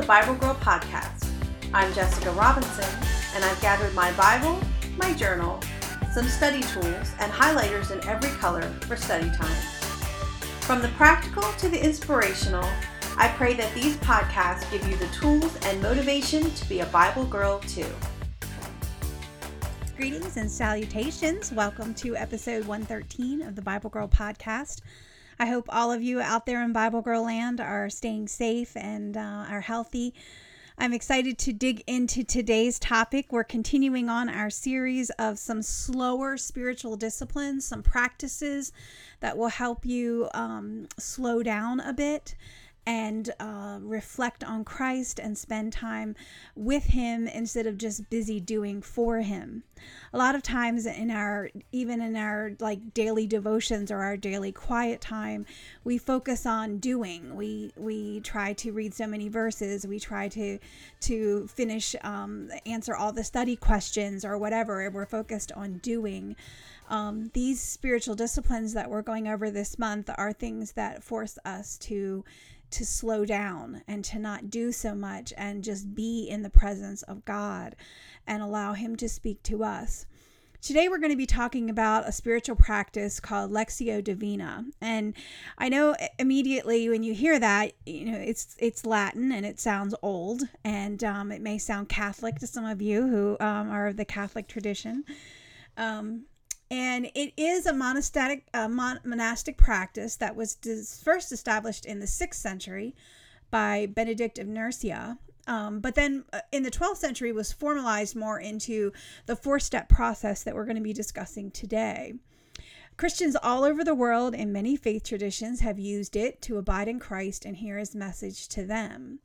the Bible Girl Podcast. I'm Jessie L. Robinson, and I've gathered my Bible, my journal, some study tools, and highlighters in every color for study time. From the practical to the inspirational, I pray that these podcasts give you the tools and motivation to be a Bible girl too. Greetings and salutations. Welcome to episode 113 of the Bible Girl Podcast. I hope all of you out there in Bible Girl land are staying safe and uh, are healthy. I'm excited to dig into today's topic. We're continuing on our series of some slower spiritual disciplines, some practices that will help you um, slow down a bit and uh, reflect on Christ and spend time with Him instead of just busy doing for Him. A lot of times in our, even in our like daily devotions or our daily quiet time, we focus on doing. We we try to read so many verses. We try to to finish um, answer all the study questions or whatever. And We're focused on doing. Um, these spiritual disciplines that we're going over this month are things that force us to to slow down and to not do so much and just be in the presence of God and allow Him to speak to us. Today, we're going to be talking about a spiritual practice called Lectio Divina. And I know immediately when you hear that, you know, it's it's Latin and it sounds old and um, it may sound Catholic to some of you who um, are of the Catholic tradition. Um, and it is a monastic uh, mon- monastic practice that was dis- first established in the sixth century by Benedict of Nursia. Um, but then uh, in the 12th century was formalized more into the four-step process that we're going to be discussing today. Christians all over the world in many faith traditions have used it to abide in Christ and hear his message to them.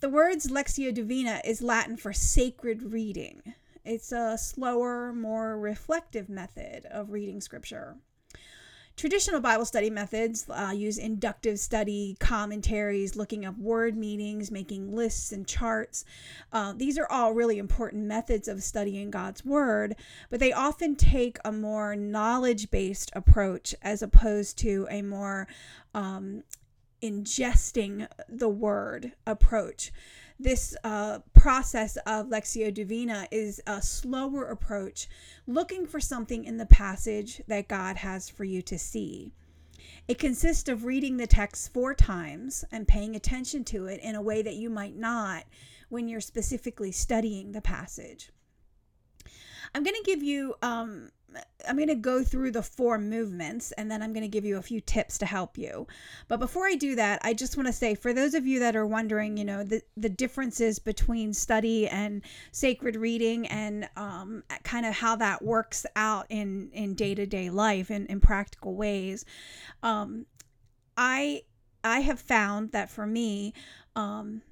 The words Lectio Divina is Latin for sacred reading. It's a slower, more reflective method of reading scripture. Traditional Bible study methods uh, use inductive study, commentaries, looking up word meanings, making lists and charts. Uh, these are all really important methods of studying God's Word, but they often take a more knowledge based approach as opposed to a more um, ingesting the Word approach this uh, process of Lectio Divina is a slower approach, looking for something in the passage that God has for you to see. It consists of reading the text four times and paying attention to it in a way that you might not when you're specifically studying the passage. I'm going to give you um, I'm going to go through the four movements and then I'm going to give you a few tips to help you. But before I do that, I just want to say for those of you that are wondering, you know, the, the differences between study and sacred reading and um, kind of how that works out in, in day-to-day life and in practical ways. Um, I, I have found that for me, um,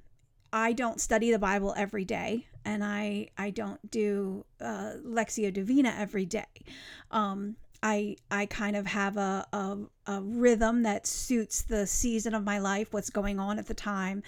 I don't study the Bible every day and I I don't do uh, Lectio Divina every day. Um, I I kind of have a, a a rhythm that suits the season of my life, what's going on at the time,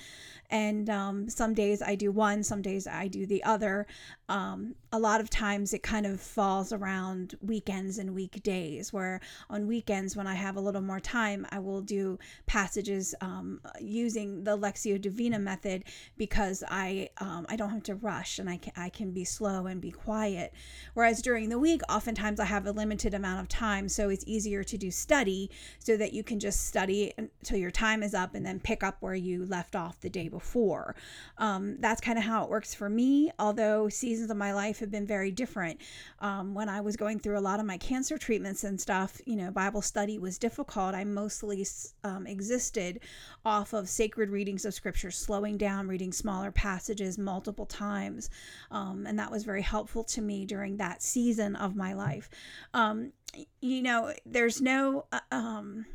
and um, some days I do one, some days I do the other. Um, a lot of times it kind of falls around weekends and weekdays, where on weekends, when I have a little more time, I will do passages um, using the Lectio Divina method because I um, I don't have to rush and I can, I can be slow and be quiet. Whereas during the week, oftentimes I have a limited amount of time, so it's easier to do study so that you can just study until your time is up and then pick up where you left off the day before. Um, that's kind of how it works for me, although seasons of my life have been very different. Um, when I was going through a lot of my cancer treatments and stuff, you know, Bible study was difficult. I mostly um, existed off of sacred readings of scripture, slowing down, reading smaller passages multiple times. Um, and that was very helpful to me during that season of my life. Um, you know, there's no, uh, um,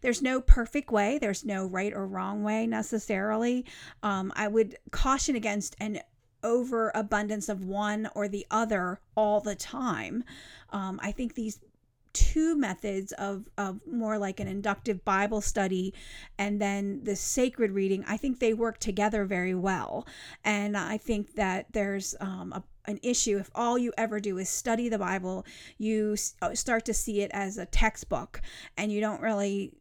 there's no perfect way. There's no right or wrong way necessarily. Um, I would caution against an overabundance of one or the other all the time. Um, I think these two methods of, of more like an inductive Bible study and then the sacred reading, I think they work together very well. And I think that there's um, a an issue if all you ever do is study the Bible, you uh, start to see it as a textbook and you don't really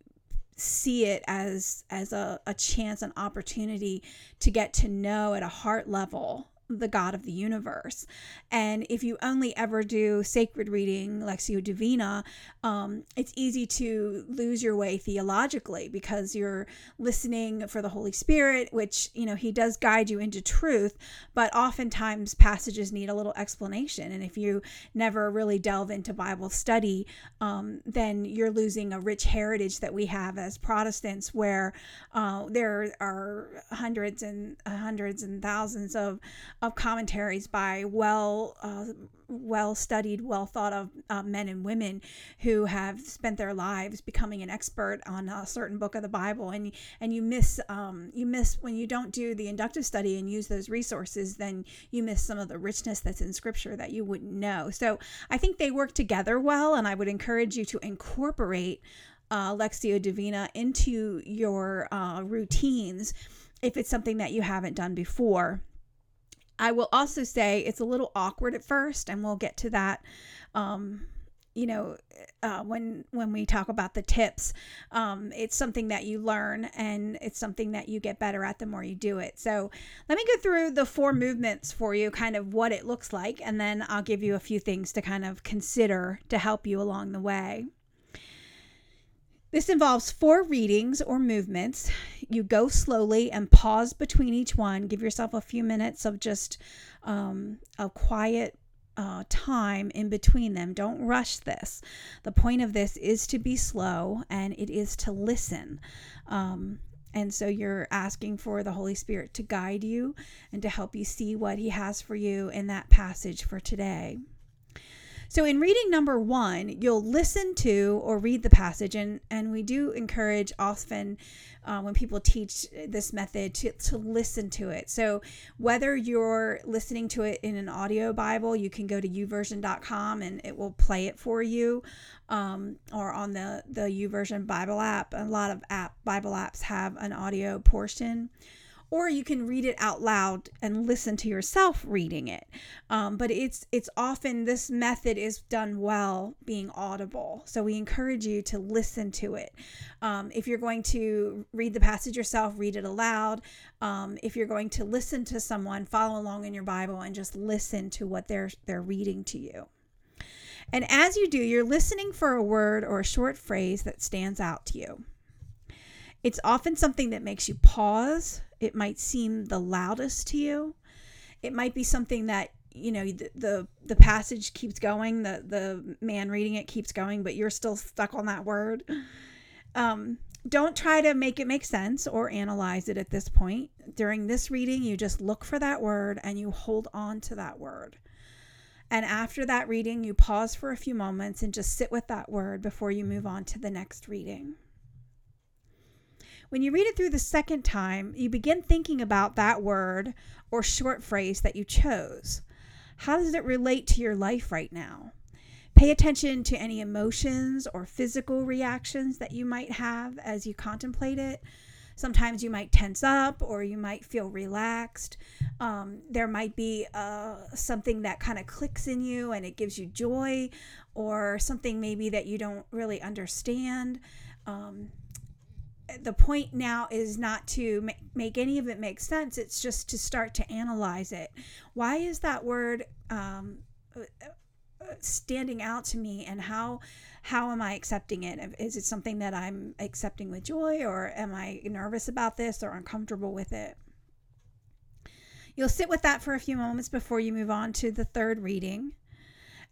see it as as a, a chance an opportunity to get to know at a heart level the God of the universe. And if you only ever do sacred reading, Lectio Divina, um, it's easy to lose your way theologically because you're listening for the Holy Spirit, which, you know, He does guide you into truth, but oftentimes passages need a little explanation. And if you never really delve into Bible study, um, then you're losing a rich heritage that we have as Protestants, where uh, there are hundreds and hundreds and thousands of of commentaries by well uh, well studied, well thought of uh, men and women who have spent their lives becoming an expert on a certain book of the Bible, and and you miss um, you miss when you don't do the inductive study and use those resources, then you miss some of the richness that's in Scripture that you wouldn't know. So I think they work together well, and I would encourage you to incorporate uh, Lectio Divina into your uh, routines if it's something that you haven't done before. I will also say it's a little awkward at first, and we'll get to that. Um, you know, uh, when when we talk about the tips, um, it's something that you learn, and it's something that you get better at the more you do it. So, let me go through the four movements for you, kind of what it looks like, and then I'll give you a few things to kind of consider to help you along the way. This involves four readings or movements. You go slowly and pause between each one. Give yourself a few minutes of just um, a quiet uh, time in between them. Don't rush this. The point of this is to be slow and it is to listen. Um, and so you're asking for the Holy Spirit to guide you and to help you see what He has for you in that passage for today. So, in reading number one, you'll listen to or read the passage, and, and we do encourage often uh, when people teach this method to, to listen to it. So, whether you're listening to it in an audio Bible, you can go to YouVersion.com and it will play it for you, um, or on the, the YouVersion Bible app. A lot of app Bible apps have an audio portion or you can read it out loud and listen to yourself reading it. Um, but it's it's often this method is done well being audible. So we encourage you to listen to it. Um, if you're going to read the passage yourself, read it aloud. Um, if you're going to listen to someone, follow along in your Bible and just listen to what they're they're reading to you. And as you do, you're listening for a word or a short phrase that stands out to you. It's often something that makes you pause. It might seem the loudest to you. It might be something that you know the, the the passage keeps going the the man reading it keeps going but you're still stuck on that word um don't try to make it make sense or analyze it at this point during this reading you just look for that word and you hold on to that word and after that reading you pause for a few moments and just sit with that word before you move on to the next reading when you read it through the second time, you begin thinking about that word or short phrase that you chose. How does it relate to your life right now? Pay attention to any emotions or physical reactions that you might have as you contemplate it. Sometimes you might tense up or you might feel relaxed. Um, there might be uh, something that kind of clicks in you and it gives you joy, or something maybe that you don't really understand. Um, the point now is not to make any of it make sense it's just to start to analyze it. Why is that word um, uh, uh, standing out to me and how how am i accepting it? Is it something that i'm accepting with joy or am i nervous about this or uncomfortable with it? You'll sit with that for a few moments before you move on to the third reading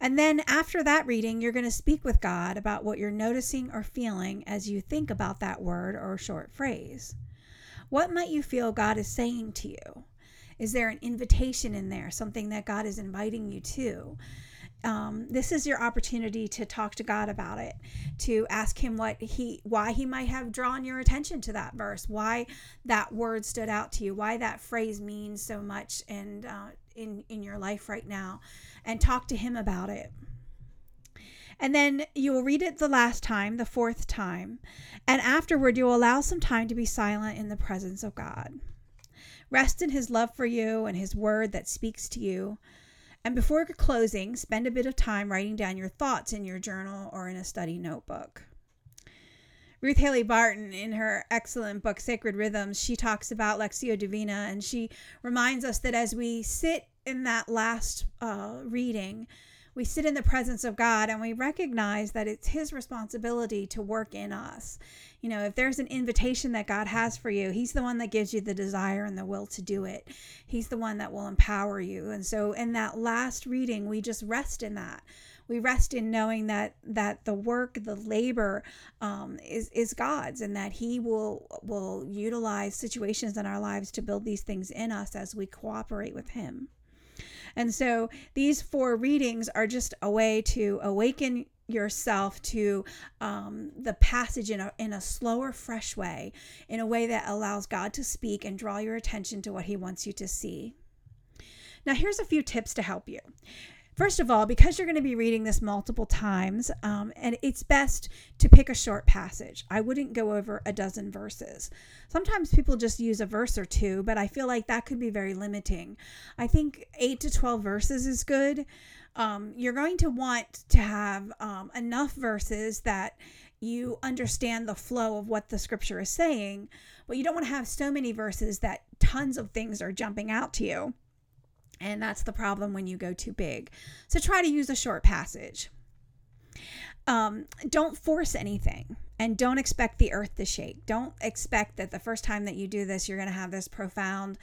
and then after that reading, you're going to speak with God about what you're noticing or feeling as you think about that word or short phrase. What might you feel God is saying to you? Is there an invitation in there, something that God is inviting you to? Um, this is your opportunity to talk to God about it, to ask Him what He, why He might have drawn your attention to that verse, why that word stood out to you, why that phrase means so much and uh, in in your life right now, and talk to Him about it. And then you will read it the last time, the fourth time, and afterward you will allow some time to be silent in the presence of God. Rest in His love for you and His word that speaks to you and before closing, spend a bit of time writing down your thoughts in your journal or in a study notebook. Ruth Haley Barton, in her excellent book, Sacred Rhythms, she talks about Lectio Divina and she reminds us that as we sit in that last uh, reading, we sit in the presence of God and we recognize that it's His responsibility to work in us. You know, if there's an invitation that God has for you, He's the one that gives you the desire and the will to do it. He's the one that will empower you. And so, in that last reading, we just rest in that. We rest in knowing that that the work, the labor, um, is is God's, and that He will will utilize situations in our lives to build these things in us as we cooperate with Him. And so these four readings are just a way to awaken yourself to um, the passage in a, in a slower, fresh way, in a way that allows God to speak and draw your attention to what He wants you to see. Now, here's a few tips to help you. First of all, because you're going to be reading this multiple times, um, and it's best to pick a short passage. I wouldn't go over a dozen verses. Sometimes people just use a verse or two, but I feel like that could be very limiting. I think 8 to 12 verses is good. Um, you're going to want to have um, enough verses that you understand the flow of what the scripture is saying, but you don't want to have so many verses that tons of things are jumping out to you. And that's the problem when you go too big. So try to use a short passage. Um, don't force anything and don't expect the earth to shake. Don't expect that the first time that you do this, you're going to have this profound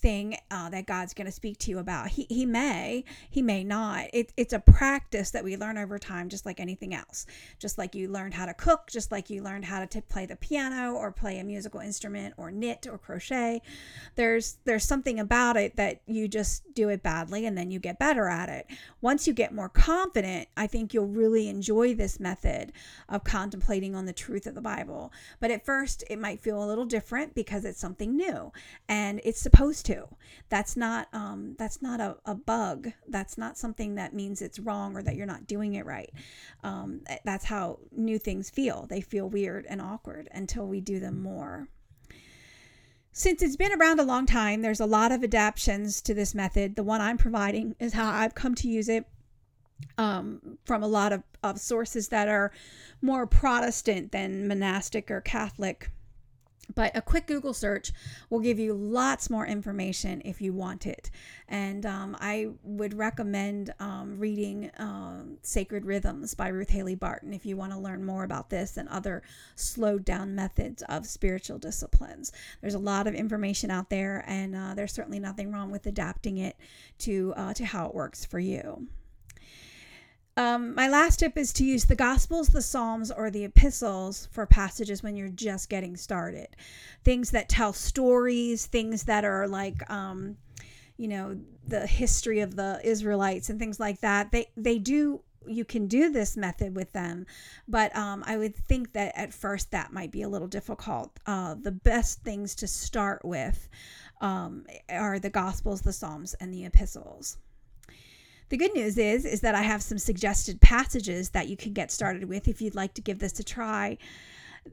thing uh, that God's going to speak to you about. He, he may, he may not. It, it's a practice that we learn over time, just like anything else. Just like you learned how to cook, just like you learned how to t- play the piano or play a musical instrument or knit or crochet. There's there's something about it that you just do it badly and then you get better at it. Once you get more confident, I think you'll really enjoy this method of contemplating on the truth of the Bible. But at first, it might feel a little different because it's something new and it's supposed to. That's not um, that's not a, a bug. That's not something that means it's wrong or that you're not doing it right. Um, that's how new things feel. They feel weird and awkward until we do them more. Since it's been around a long time, there's a lot of adaptations to this method. The one I'm providing is how I've come to use it um, from a lot of, of sources that are more Protestant than monastic or Catholic. But a quick Google search will give you lots more information if you want it. And um, I would recommend um, reading um, Sacred Rhythms by Ruth Haley Barton if you want to learn more about this and other slowed down methods of spiritual disciplines. There's a lot of information out there, and uh, there's certainly nothing wrong with adapting it to, uh, to how it works for you. Um, my last tip is to use the Gospels, the Psalms, or the Epistles for passages when you're just getting started. Things that tell stories, things that are like, um, you know, the history of the Israelites and things like that. They they do you can do this method with them, but um, I would think that at first that might be a little difficult. Uh, the best things to start with um, are the Gospels, the Psalms, and the Epistles. The good news is is that I have some suggested passages that you can get started with if you'd like to give this a try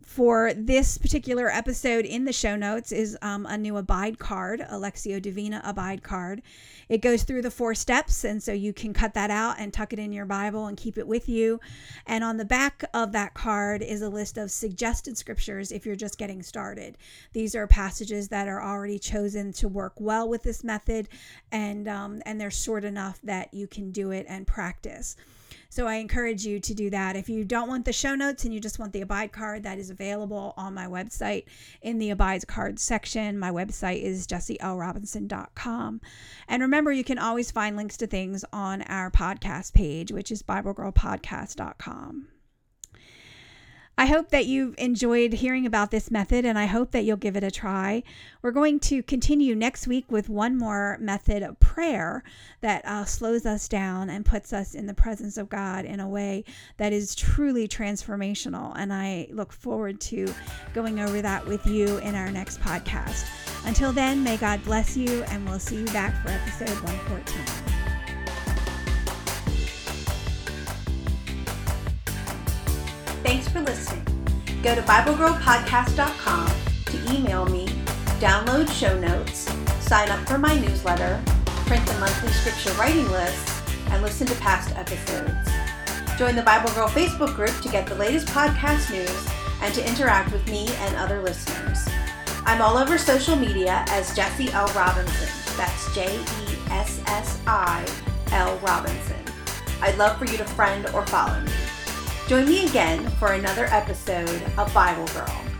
for this particular episode in the show notes is um, a new abide card, a Lectio Divina abide card. It goes through the four steps, and so you can cut that out and tuck it in your Bible and keep it with you. And on the back of that card is a list of suggested scriptures if you're just getting started. These are passages that are already chosen to work well with this method, and um, and they're short enough that you can do it and practice. So I encourage you to do that. If you don't want the show notes and you just want the Abide card, that is available on my website in the Abide card section. My website is jessielrobinson.com. And remember, you can always find links to things on our podcast page, which is BibleGirlPodcast.com. I hope that you've enjoyed hearing about this method and I hope that you'll give it a try. We're going to continue next week with one more method of prayer that uh, slows us down and puts us in the presence of God in a way that is truly transformational. And I look forward to going over that with you in our next podcast. Until then, may God bless you, and we'll see you back for episode 114. Thanks for listening. Go to BibleGirlPodcast.com to email me, download show notes, sign up for my newsletter, print the monthly scripture writing list, and listen to past episodes. Join the Bible Girl Facebook group to get the latest podcast news and to interact with me and other listeners. I'm all over social media as Jessie L. Robinson. That's J E S S I L. Robinson. I'd love for you to friend or follow me. Join me again for another episode of Bible Girl.